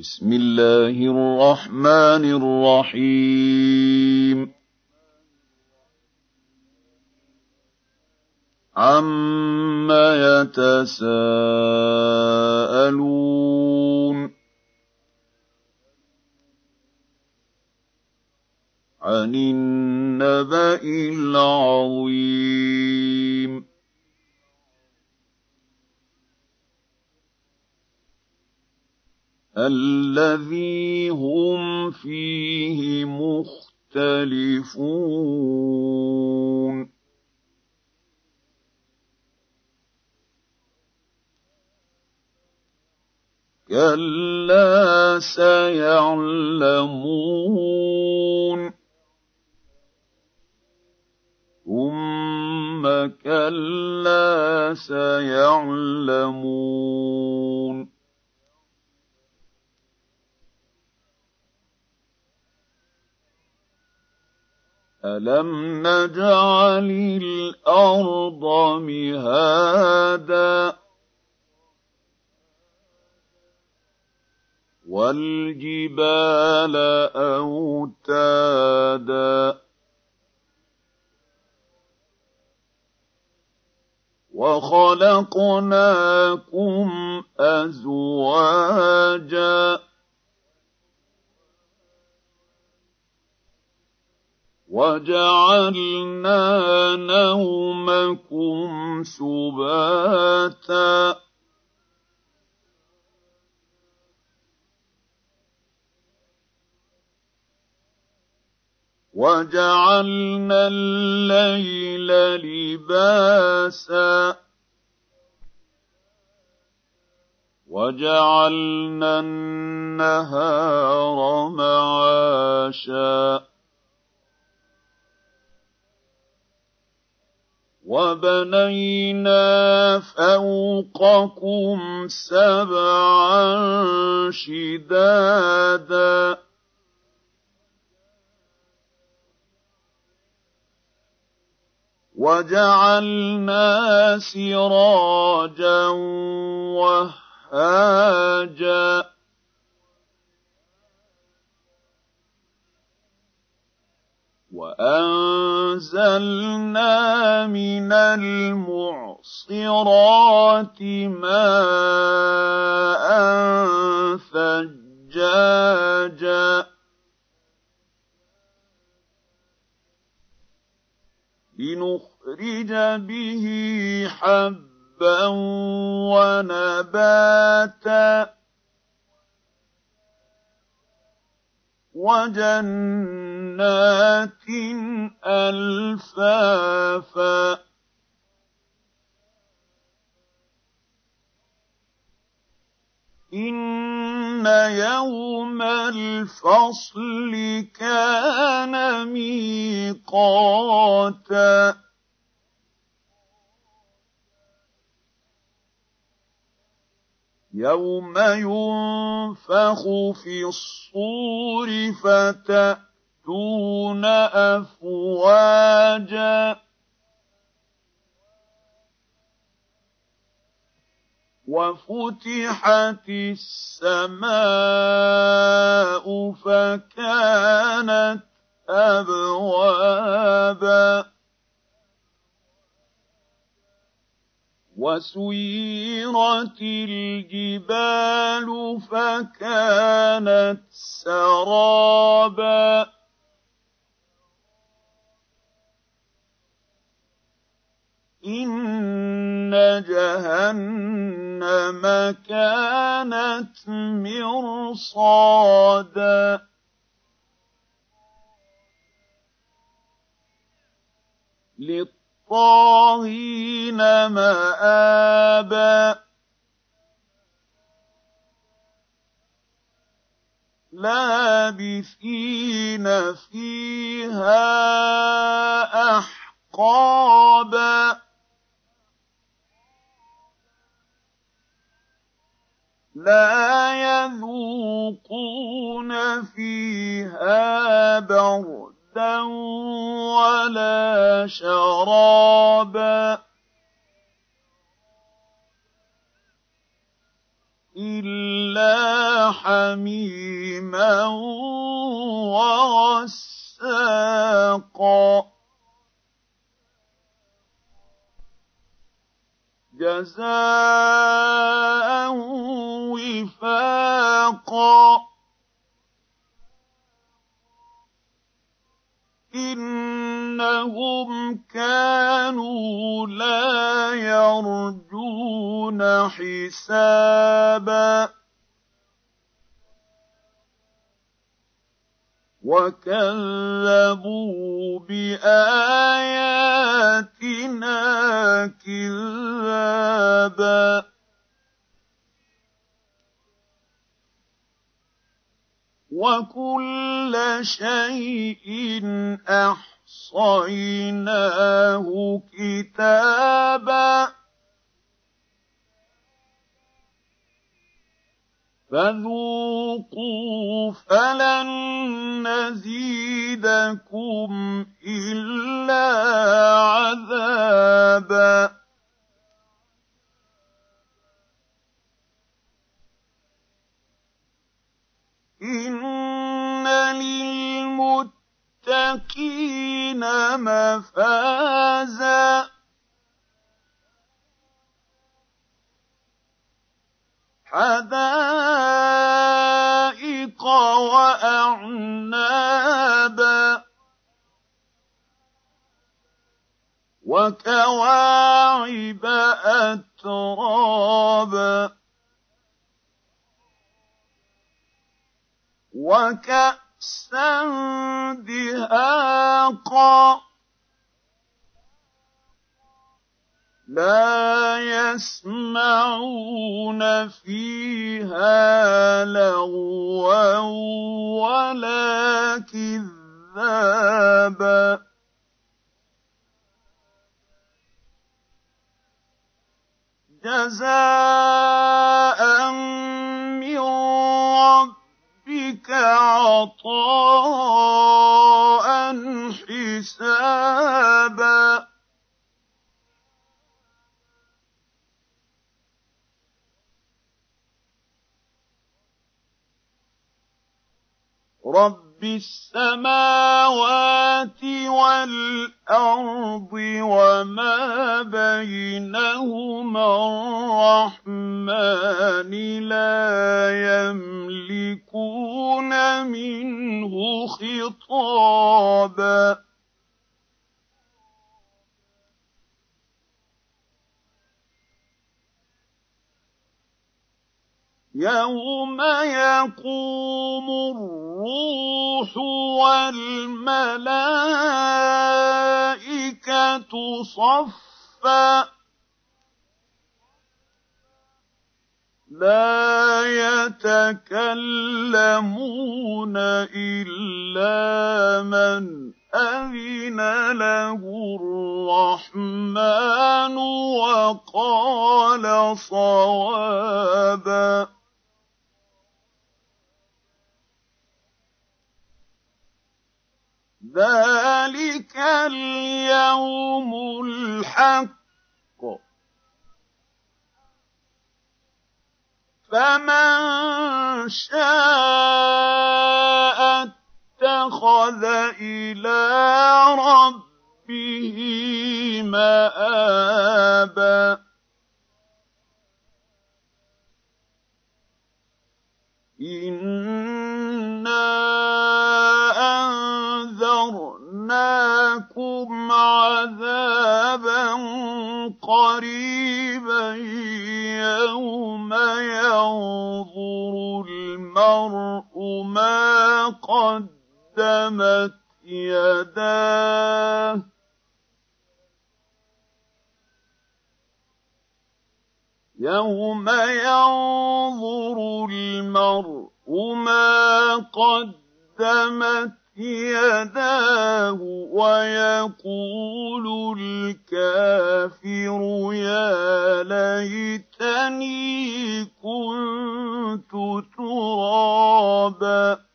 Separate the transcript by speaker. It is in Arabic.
Speaker 1: بسم الله الرحمن الرحيم. عَمَّ يَتَسَاءَلُونَ. عَنِ النَّبَإِ الْعَظِيمِ. الَّذِي هُمْ فِيهِ مُخْتَلِفُونَ. كَلَّا سَيَعْلَمُونَ. ثُمَّ كَلَّا سَيَعْلَمُونَ. أَلَمْ نَجْعَلِ الْأَرْضَ مِهَادًا وَالْجِبَالَ أَوْتَادًا وَخَلَقْنَاكُمْ أَزْوَاجًا وَجَعَلْنَا نَوْمَكُمْ سُبَاتًا. وَجَعَلْنَا اللَّيْلَ لِبَاسًا. وَجَعَلْنَا النَّهَارَ مَعَاشًا. وَبَنَيْنَا فَوْقَكُمْ سَبْعًا شِدَادًا وَجَعَلْنَا سِرَاجًا وَهَّاجًا وَأَنزَلْنَا مِنَ الْمُعْصِرَاتِ مَاءً ثَجَّاجًا. لِّنُخْرِجَ بِهِ حَبًّا وَنَبَاتًا. وَجَنَّاتٍ أَلْفَافًا. إِنَّ يَوْمَ الْفَصْلِ كَانَ مِيقَاتًا. يَوْمَ يُنفَخُ فِي الصُّورِ فَتَأْتُونَ أَفْوَاجًا وَفُتِحَتِ السَّمَاءُ فَكَانَتْ أَبْوَابًا وَسُيِّرَتِ الْجِبَالُ فَكَانَتْ سَرَابًا إِنَّ جَهَنَّمَ كَانَتْ مِرْصَادًا لِّلطَّاغِينَ مَآبًا لَّابِثِينَ فِيهَا أَحْقَابًا لَّا يَذُوقُونَ فِيهَا بَرْدًا وَلَا شَرَابًا. إِلَّا حَمِيمًا وَغَسَّاقًا. جَزَاءً إِنَّهُمْ كَانُوا لَا يَرْجُونَ حِسَابًا وَكَذَّبُوا بِآيَاتِنَا كِذَّابًا وَكُلَّ شَيْءٍ أَحْصَيْنَاهُ كِتَابًا فَذُوقُوا فَلَن نَّزِيدَكُمْ إِلَّا لِلْمُتَّقِينَ مَفَازًا حَدَائِقَ وَأَعْنَابًا وَكَوَاعِبَ أَتْرَابًا وَكَأْسًا دِهَاقًا لَّا يَسْمَعُونَ فِيهَا لَغْوًا وَلَا كِذَّابًا. جَزَاءً مِّن رَّبِّكَ عَطَاءً حِسَابًا. رَبِّ السَّمَاوَاتِ وَالْأَرْضِ وَمَا بَيْنَهُمَا الرَّحْمَٰنِ لَا يَمْلِكُونَ مِنْهُ خِطَابًا. يَوْمَ يَقُومُ الرُّوحُ وَالْمَلَائِكَةُ صَفًّا ۖ. لَّا يَتَكَلَّمُونَ إِلَّا مَنْ أَذِنَ لَهُ الرَّحْمَٰنُ وَقَالَ صَوَابًا. ذَٰلِكَ الْيَوْمُ الْحَقُّ ۖ. فَمَن شَاءَ اتَّخَذَ إِلَىٰ رَبِّهِ مَآبًا أَنذَرْنَاكُمْ عَذَابًا قَرِيبًا الْمَرْءُ مَا قَدَّمَتْ يَدَاهُ. يَوْمَ يَنظُرُ الْمَرْءُ مَا قَدَّمَتْ يَدَاهُ وَيَقُولُ الْكَافِرُ يَا لَيْتَنِي كُنتُ تُرَابًا